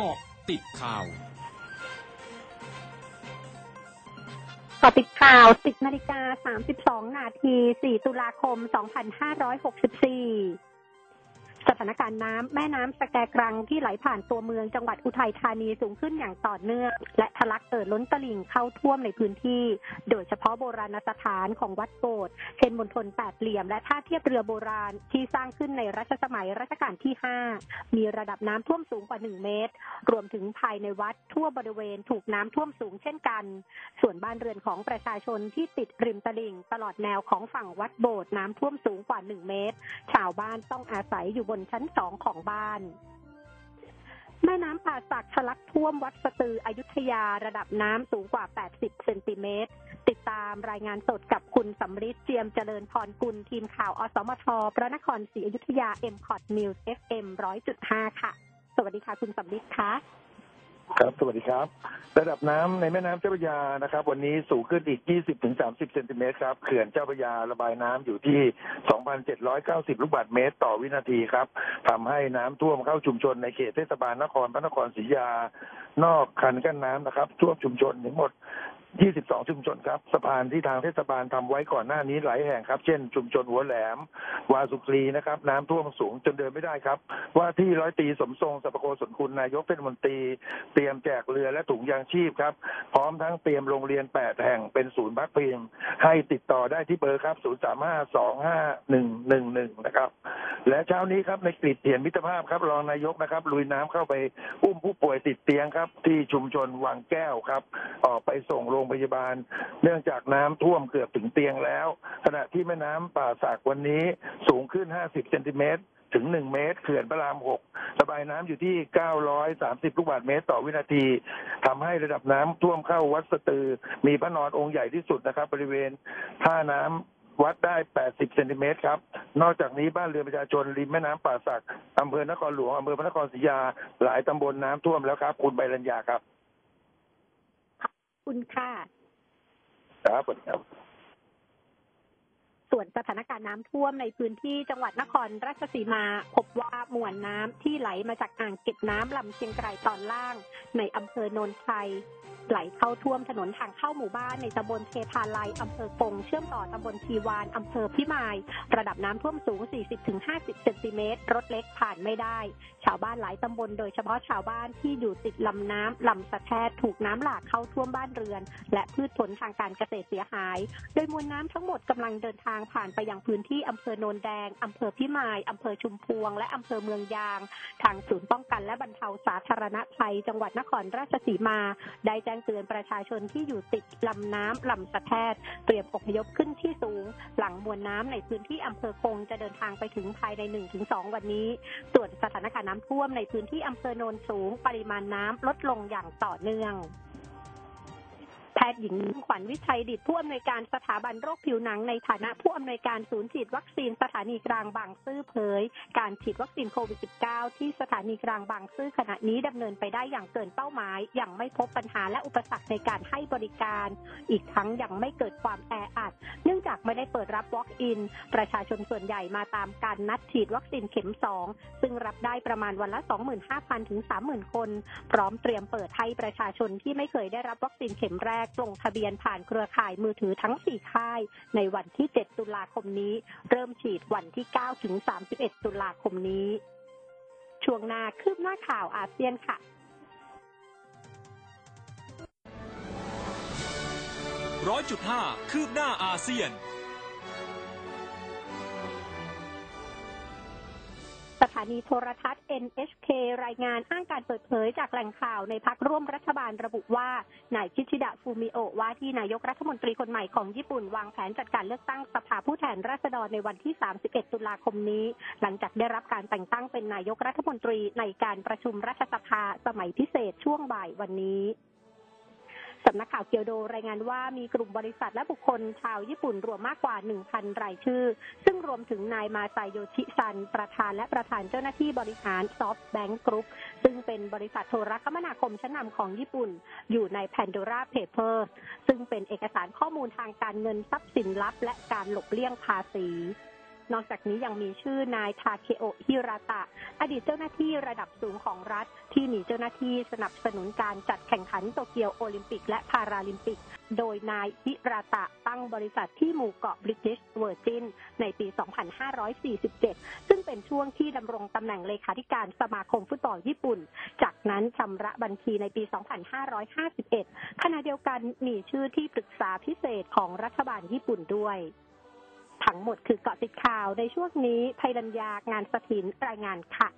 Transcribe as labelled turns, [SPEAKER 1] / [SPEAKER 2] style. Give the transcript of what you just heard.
[SPEAKER 1] กาะติดข่าว
[SPEAKER 2] กาะติดข่าว10นาฬิกา32นาที4ตุลาคม 2564 ถานการณ์น้ำแม่น้ำสแกกรังที่ไหลผ่านตัวเมืองจังหวัดอุทัยธานีสูงขึ้นอย่างต่อเนื่อง และทะลักเอ่อล้นตลิ่งเข้าท่วมในพื้นที่ โดยเฉพาะโบราณสถานของวัดโบสถ์เคนมณฑลแปดเหลี่ยมและท่าเทียบเรือโบราณที่สร้างขึ้นในรัชสมัยรัชกาลที่ 5 มีระดับน้ำท่วมสูงกว่า 1 เมตร รวมถึงภายในวัดทั่วบริเวณถูกน้ำท่วมสูงเช่นกัน ส่วนบ้านเรือนของประชาชนที่ติดริมตลิ่ง ตลอดแนวของฝั่งวัดโบสถ์น้ำท่วมสูงกว่า 1 เมตร ชาวบ้านต้องอาศัยอยู่บนชั้นสองของบ้าน แม่น้ำป่าสักทะลักท่วมวัดสตืออยุธยาระดับน้ำสูงกว่า 80 เซนติเมตร ติดตามรายงานสดกับคุณสำริดเจียมเจริญพรกุล ทีมข่าวอสมท พระนครศรีอยุธยา m c o t News FM 100.5 ค่ะ สวัสดีค่ะ คุณสำริดคะ
[SPEAKER 3] ครับสวัสดีครับ ระดับน้ำในแม่น้ำเจ้าพระยานะครับ วันนี้สูงขึ้นอีก 20ถึง30 เซนติเมตรครับเขื่อนเจ้าพระยาระบายน้ำอยู่ที่ 2,790 ลูกบาศก์เมตร ต่อวินาทีครับทำให้น้ำท่วมเข้าชุมชนในเขตเทศบาลนครพระนครศรีอยุธยา นอกคันกั้นน้ำนะครับ ท่วมชุมชนทั้งหมด 22 ชุมชนครับสะพานที่ทางเทศบาลทำไว้ก่อนหน้านี้หลายแห่งครับ เช่น ชุมชนหัวแหลม วาสุกรีนะครับ น้ำท่วมสูงจนเดินไม่ได้ครับ ว่าที่ร้อยตีสมทรงสัพโกสนคุณนายกเทศมนตรี เตรียมแจกเรือและถุงยางชีพครับ พร้อมทั้งเตรียมโรงเรียน 8 แห่งเป็นศูนย์พักพิงให้ติดต่อได้ที่เบอร์ครับ 035251111 นะครับ และเช้านี้ครับในกริดเถียนมิตรภาพครับรองนายกนะครับลุยน้ำเข้าไปอุ้มผู้ป่วยติดเตียงครับ ที่ชุมชนวังแก้วครับ ออกไปส่งโรงงพยาบาล เนื่องจากน้ำท่วมเกือบถึงเตียงแล้ว ขณะที่แม่น้ำป่าสักวันนี้สูงขึ้น 50 เซนติเมตรถึง 1 เมตรเขื่อนพระราม 6 ระบายน้ำอยู่ที่ 930 ลูกบาศก์เมตรต่อวินาทีทำให้ระดับน้ำท่วมเข้าวัดสตือ มีพระนอนองค์ใหญ่ที่สุดนะครับ บริเวณท่าน้ำวัดได้ 80 เซนติเมตรครับ นอกจากนี้บ้านเรือนประชาชนริมแม่น้ำป่าสักอำเภอนครหลวงอำเภอพระนครศรีอยุธยาหลายตำบลน้ำท่วมแล้วครับ คุณใบรัญญาครับ
[SPEAKER 2] คุณค่ะ
[SPEAKER 3] ครับสวัสดีครับ
[SPEAKER 2] ส่วนสถานการณ์น้ำท่วมในพื้นที่จังหวัดนครราชสีมาพบว่ามวลน้ำที่ไหลมาจากอ่างเก็บน้ำลำเชียงไกรตอนล่าง ในอำเภอโนนไทยไหลเข้าท่วมถนนทางเข้าหมู่บ้านในตำบลเทพาลัยอำเภอกงเชื่อมต่อตำบลทีวานอำเภอพิมาย ระดับน้ำท่วมสูง 40-50 เซนติเมตร รถเล็กผ่านไม่ได้ ชาวบ้านหลายตำบลโดยเฉพาะชาวบ้านที่อยู่ติดลำน้ำลำสะแทดถูกน้ำหลากเข้าท่วมบ้านเรือน และพืชผลทางการเกษตรเสียหาย โดยมวลน้ำทั้งหมดกำลังเดินทางผ่านไปยังพื้นที่อำเภอโนนแดงอำเภอพิมายอำเภอชุมพวง และอำเภอเมืองยาง ทางศูนย์ป้องกันและบรรเทาสาธารณภัย จังหวัดนครราชสีมา ได้แจ้งเตือนประชาชนที่อยู่ติดลำน้ำลำสะแทดเตรียมอพยพขึ้นที่สูง หลังมวลน้ำในพื้นที่อำเภอคงจะเดินทางไปถึงภายใน 1-2 วันนี้ ส่วนสถานการณ์น้ำท่วมในพื้นที่อำเภอโนนสูง ปริมาณน้ำลดลงอย่างต่อเนื่อง พทย์หญิงขวัญวิชัยดิตผู้อำนวยการสถาบันโรคผิวหนังในฐานะผู้อำนวยการศูนย์ฉีดวัคซีนสถานีกลางบางซื่อเผย การฉีดวัคซีนโควิด -19 ที่สถานีกลางบางซื่อขณะนี้ดำเนินไปได้อย่างเกินเป้าหมาย ยังไม่พบปัญหาและอุปสรรคในการให้บริการ อีกทั้งยังไม่เกิดความแออัดเนื่อง จากไม่ได้เปิดรับ Walk-in ประชาชนส่วนใหญ่มาตามการนัดฉีดวัคซีนเข็ม 2 ซึ่งรับได้ประมาณวันละ 25,000 ถึง 30,000 คน พร้อมเตรียมเปิดให้ประชาชนที่ไม่เคยได้รับวัคซีนเข็มแรกลงทะเบียนผ่านเครือข่ายมือถือทั้ง 4 ค่าย ในวันที่ 7 ตุลาคมนี้ เริ่มฉีดวันที่ 9 ถึง 31 ตุลาคมนี้ ช่วงหน้าคืบหน้าข่าวอาเซียนค่ะ
[SPEAKER 1] ร้อยจุดห้าคืบหน้าอาเซียน
[SPEAKER 2] สถานีโทรทัศน์ NHK รายงานอ้างการเปิดเผยจากแหล่งข่าวในพักร่วมรัฐบาลระบุว่า นายคิชิดะฟูมิโอว่าที่นายกรัฐมนตรีคนใหม่ของญี่ปุ่นวางแผนจัดการเลือกตั้งสภาผู้แทนราษฎรในวันที่ 31 ตุลาคมนี้ หลังจากได้รับการแต่งตั้งเป็นนายกรัฐมนตรีในการประชุมรัฐสภาสมัยพิเศษช่วงบ่ายวันนี้ำนักข่าวเกียวโดรายงานว่ามีกลุ่มบริษัทและบุคคลชาวญี่ปุ่นรวมมากกว่า 1,000 รายชื่อ ซึ่งรวมถึงนายมาซาโยชิซัน ประธานและประธานเจ้าหน้าที่บริหาร SoftBank Group ซึ่งเป็นบริษัทโทรคมนาคมชั้นนำของญี่ปุ่น อยู่ใน Pandora Papers ซึ่งเป็นเอกสารข้อมูลทางการเงินทรัพย์สินลับ และการหลบเลี่ยงภาษี นอกจากนี้ยังมีชื่อนายทาเคโอฮิราตะ อดีตเจ้าหน้าที่ระดับสูงของรัฐ ที่มีเจ้าหน้าที่สนับสนุนการจัดแข่งขันโตเกียวโอลิมปิกและพาราลิมปิก โดยนายฮิราตะตั้งบริษัทที่หมู่เกาะบริติชเวอร์จินในปี 2547 ซึ่งเป็นช่วงที่ดำรงตำแหน่งเลขาธิการสมาคมฟุตบอลญี่ปุ่น จากนั้นชำระบัญชีในปี 2551 ขณะเดียวกันมีชื่อที่ปรึกษาพิเศษของรัฐบาลญี่ปุ่นด้วย ทั้งหมดคือเกาะติดข่าวในช่วงนี้ภัยรัญญางานสถินรายงานค่ะ